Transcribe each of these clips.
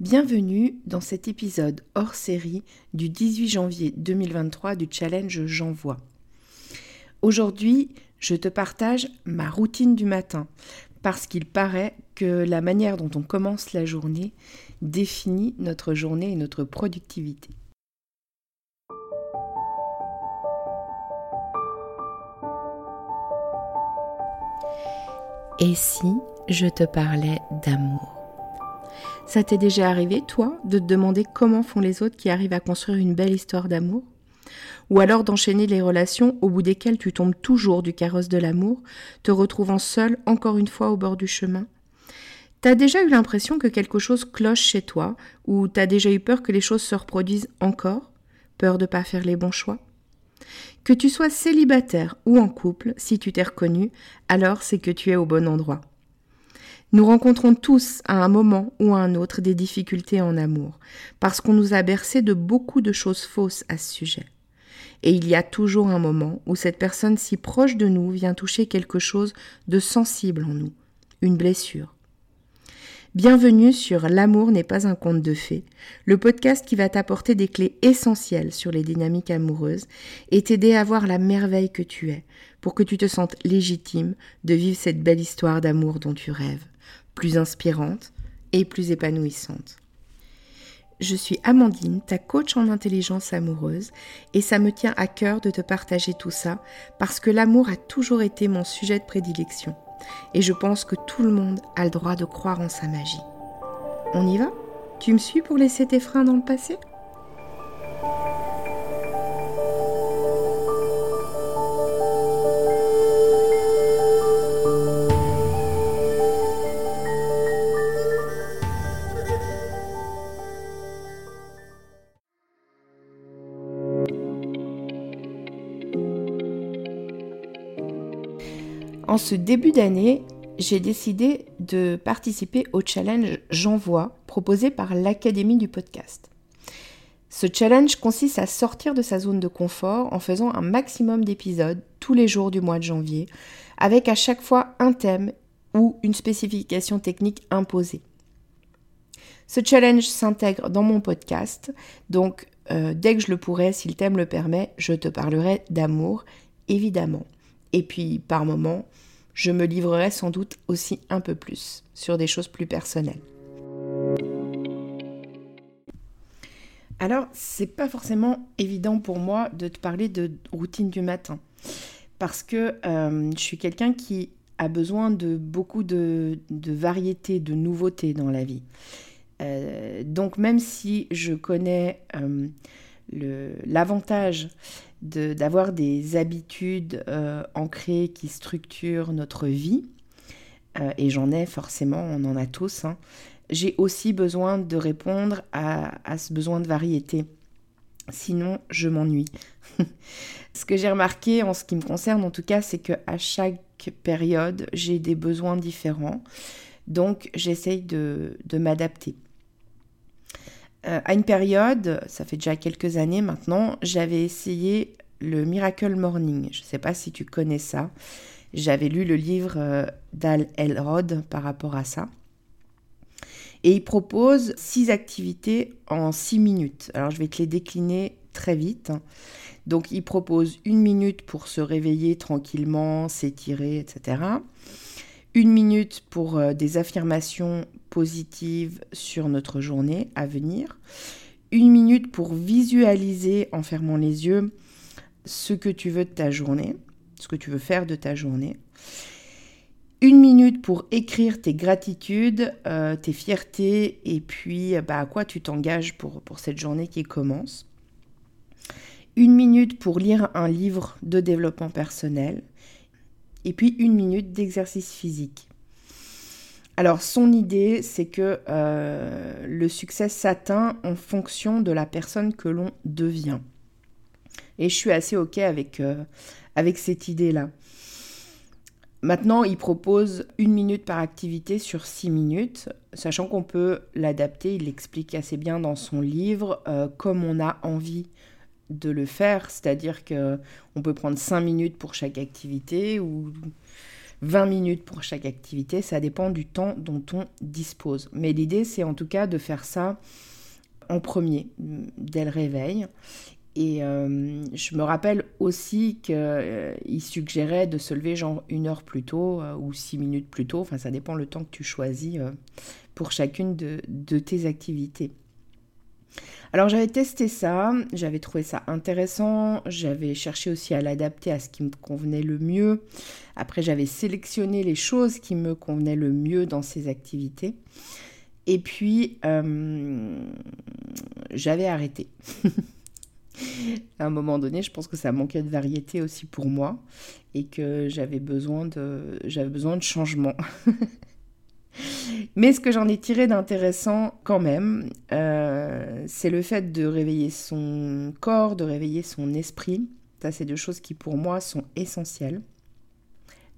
Bienvenue dans cet épisode hors série du 18 janvier 2023 du challenge J'envoie. Aujourd'hui, je te partage ma routine du matin parce qu'il paraît que la manière dont on commence la journée définit notre journée et notre productivité. Et si je te parlais d'amour? Ça t'est déjà arrivé, toi, de te demander comment font les autres qui arrivent à construire une belle histoire d'amour? Ou alors d'enchaîner les relations au bout desquelles tu tombes toujours du carrosse de l'amour, te retrouvant seul encore une fois au bord du chemin? T'as déjà eu l'impression que quelque chose cloche chez toi, ou t'as déjà eu peur que les choses se reproduisent encore? Peur de pas faire les bons choix? Que tu sois célibataire ou en couple, si tu t'es reconnu, alors c'est que tu es au bon endroit. Nous rencontrons tous à un moment ou à un autre des difficultés en amour, parce qu'on nous a bercé de beaucoup de choses fausses à ce sujet. Et il y a toujours un moment où cette personne si proche de nous vient toucher quelque chose de sensible en nous, une blessure. Bienvenue sur L'amour n'est pas un conte de fées, le podcast qui va t'apporter des clés essentielles sur les dynamiques amoureuses et t'aider à voir la merveille que tu es, pour que tu te sentes légitime de vivre cette belle histoire d'amour dont tu rêves plus inspirante et plus épanouissante. Je suis Amandine, ta coach en intelligence amoureuse, et ça me tient à cœur de te partager tout ça parce que l'amour a toujours été mon sujet de prédilection. Et je pense que tout le monde a le droit de croire en sa magie. On y va? Tu me suis pour laisser tes freins dans le passé? En ce début d'année, j'ai décidé de participer au challenge J'envoie proposé par l'Académie du podcast. Ce challenge consiste à sortir de sa zone de confort en faisant un maximum d'épisodes tous les jours du mois de janvier, avec à chaque fois un thème ou une spécification technique imposée. Ce challenge s'intègre dans mon podcast, donc euh, dès que je le pourrai, si le thème le permet, je te parlerai d'amour, évidemment. Et puis, par moments, je me livrerai sans doute aussi un peu plus sur des choses plus personnelles. Alors, c'est pas forcément évident pour moi de te parler de routine du matin parce que euh, je suis quelqu'un qui a besoin de beaucoup de, de variété, de nouveautés dans la vie. Euh, donc, même si je connais euh, l'avantage d'avoir des habitudes euh, ancrées qui structurent notre vie, euh, et j'en ai forcément, on en a tous, hein, j'ai aussi besoin de répondre à, à, ce besoin de variété. Sinon, je m'ennuie. ce que j'ai remarqué en ce qui me concerne, en tout cas, c'est qu'à chaque période, j'ai des besoins différents. Donc, j'essaye de, de m'adapter. Euh, à une période, ça fait déjà quelques années maintenant, j'avais essayé le Miracle Morning. Je ne sais pas si tu connais ça. J'avais lu le livre euh, d'Al Elrod par rapport à ça. Et il propose six activités en six minutes. Alors je vais te les décliner très vite. Donc il propose une minute pour se réveiller tranquillement, s'étirer, etc. Une minute pour euh, des affirmations positive sur notre journée à venir. Une minute pour visualiser en fermant les yeux ce que tu veux de ta journée, ce que tu veux faire de ta journée. Une minute pour écrire tes gratitudes, euh, tes fiertés et puis bah, à quoi tu t'engages pour cette journée qui commence. Une minute pour lire un livre de développement personnel. Et puis une minute d'exercice physique. Alors son idée, c'est que euh, le succès s'atteint en fonction de la personne que l'on devient. Et je suis assez OK avec, euh, avec cette idée-là. Maintenant, il propose une minute par activité sur six minutes, sachant qu'on peut l'adapter, il l'explique assez bien dans son livre, euh, comme on a envie de le faire, c'est-à-dire qu'on peut prendre cinq minutes pour chaque activité ou 20 minutes pour chaque activité, ça dépend du temps dont on dispose. Mais l'idée, c'est en tout cas de faire ça en premier, dès le réveil. Et euh, je me rappelle aussi qu'il euh, suggérait de se lever genre une heure plus tôt euh, ou six minutes plus tôt. Enfin, ça dépend le temps que tu choisis pour chacune de, de, tes activités. Alors j'avais testé ça, j'avais trouvé ça intéressant, j'avais cherché aussi à l'adapter à ce qui me convenait le mieux. Après j'avais sélectionné les choses qui me convenaient le mieux dans ces activités. Et puis j'avais arrêté. à un moment donné, je pense que ça manquait de variété aussi pour moi et que j'avais besoin de, j'avais besoin de changement. Mais ce que j'en ai tiré d'intéressant quand même, euh, c'est le fait de réveiller son corps, de réveiller son esprit. Ça, c'est deux choses qui pour moi sont essentielles.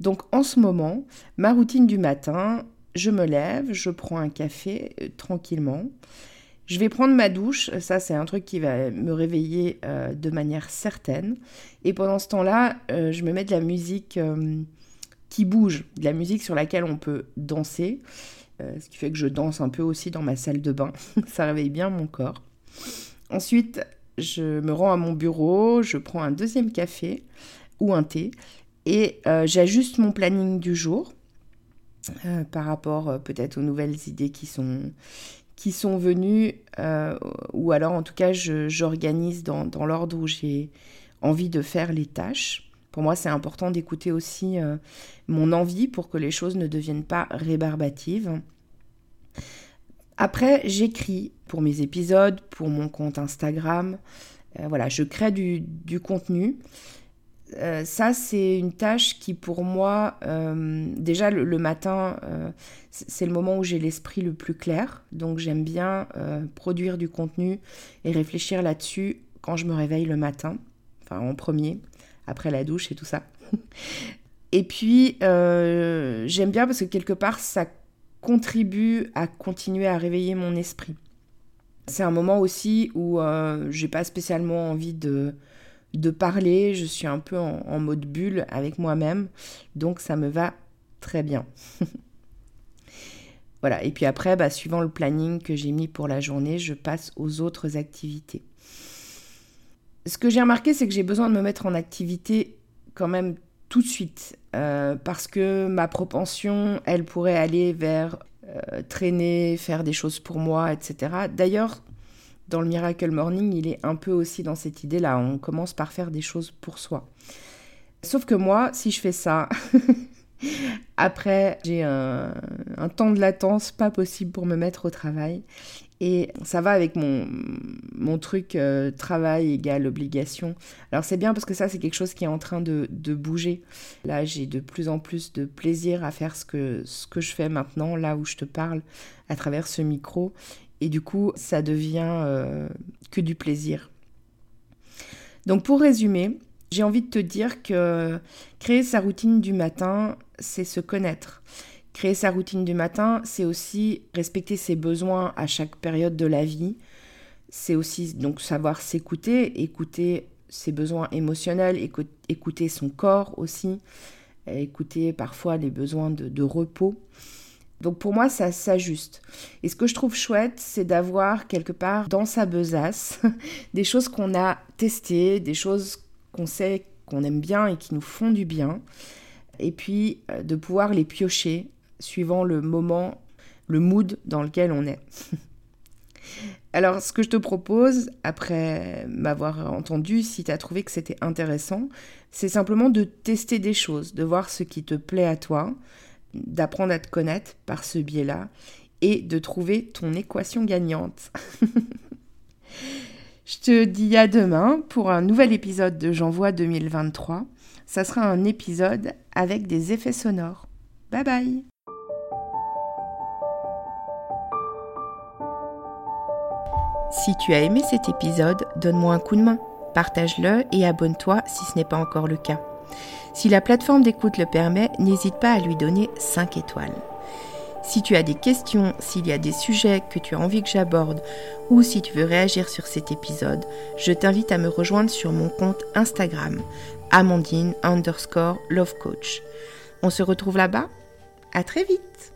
Donc en ce moment, ma routine du matin, je me lève, je prends un café euh, tranquillement. Je vais prendre ma douche, ça c'est un truc qui va me réveiller euh, de manière certaine. Et pendant ce temps-là, euh, je me mets de la musique euh, qui bouge, de la musique sur laquelle on peut danser. Ce qui fait que je danse un peu aussi dans ma salle de bain. ça réveille bien mon corps. Ensuite, je me rends à mon bureau, je prends un deuxième café ou un thé et j'ajuste mon planning du jour. par rapport peut-être aux nouvelles idées qui sont, qui sont venus, euh, ou alors en tout cas j'organise dans l'ordre où j'ai envie de faire les tâches. Pour moi, c'est important d'écouter aussi euh, mon envie pour que les choses ne deviennent pas rébarbatives. Après, j'écris pour mes épisodes, pour mon compte Instagram. Euh, voilà, je crée du, contenu. Euh, ça, c'est une tâche qui, pour moi, déjà le, matin, c'est le moment où j'ai l'esprit le plus clair. Donc, j'aime bien produire du contenu et réfléchir là-dessus quand je me réveille le matin, enfin en premier, après la douche et tout ça. et puis, j'aime bien parce que quelque part, ça contribue à continuer à réveiller mon esprit. C'est un moment aussi où j'ai pas spécialement envie de de parler, je suis un peu en, mode bulle avec moi-même, donc ça me va très bien. voilà, et puis après, bah, suivant le planning que j'ai mis pour la journée, je passe aux autres activités. Ce que j'ai remarqué, c'est que j'ai besoin de me mettre en activité quand même tout de suite, euh, parce que ma propension, elle pourrait aller vers euh, traîner, faire des choses pour moi, etc. D'ailleurs, dans le Miracle Morning, il est un peu aussi dans cette idée-là. On commence par faire des choses pour soi. Sauf que moi, si je fais ça, après, j'ai un, temps de latence pas possible pour me mettre au travail. Et ça va avec mon, mon truc euh, travail égale obligation. Alors c'est bien parce que ça, c'est quelque chose qui est en train de, de bouger. Là, j'ai de plus en plus de plaisir à faire ce que, ce que je fais maintenant, là où je te parle à travers ce micro. Et du coup, ça devient euh, que du plaisir. Donc pour résumer, j'ai envie de te dire que créer sa routine du matin, c'est se connaître. Créer sa routine du matin, c'est aussi respecter ses besoins à chaque période de la vie. C'est aussi donc savoir s'écouter, écouter ses besoins émotionnels, écouter son corps aussi, écouter parfois les besoins de repos. Donc pour moi, ça s'ajuste. Et ce que je trouve chouette, c'est d'avoir quelque part dans sa besace des choses qu'on a testées, des choses qu'on sait qu'on aime bien et qui nous font du bien. Et puis euh, de pouvoir les piocher suivant le moment, le mood dans lequel on est. Alors, ce que je te propose, après m'avoir entendu, si tu as trouvé que c'était intéressant, c'est simplement de tester des choses, de voir ce qui te plaît à toi, d'apprendre à te connaître par ce biais-là et de trouver ton équation gagnante. Je te dis à demain pour un nouvel épisode de J'envoie 2023. Ça sera un épisode avec des effets sonores. Bye bye Si tu as aimé cet épisode, donne-moi un coup de main, partage-le et abonne-toi si ce n'est pas encore le cas. Si la plateforme d'écoute le permet, n'hésite pas à lui donner 5 étoiles. Si tu as des questions, s'il y a des sujets que tu as envie que j'aborde ou si tu veux réagir sur cet épisode, je t'invite à me rejoindre sur mon compte Instagram, Amandine underscore Love Coach. On se retrouve là-bas. À très vite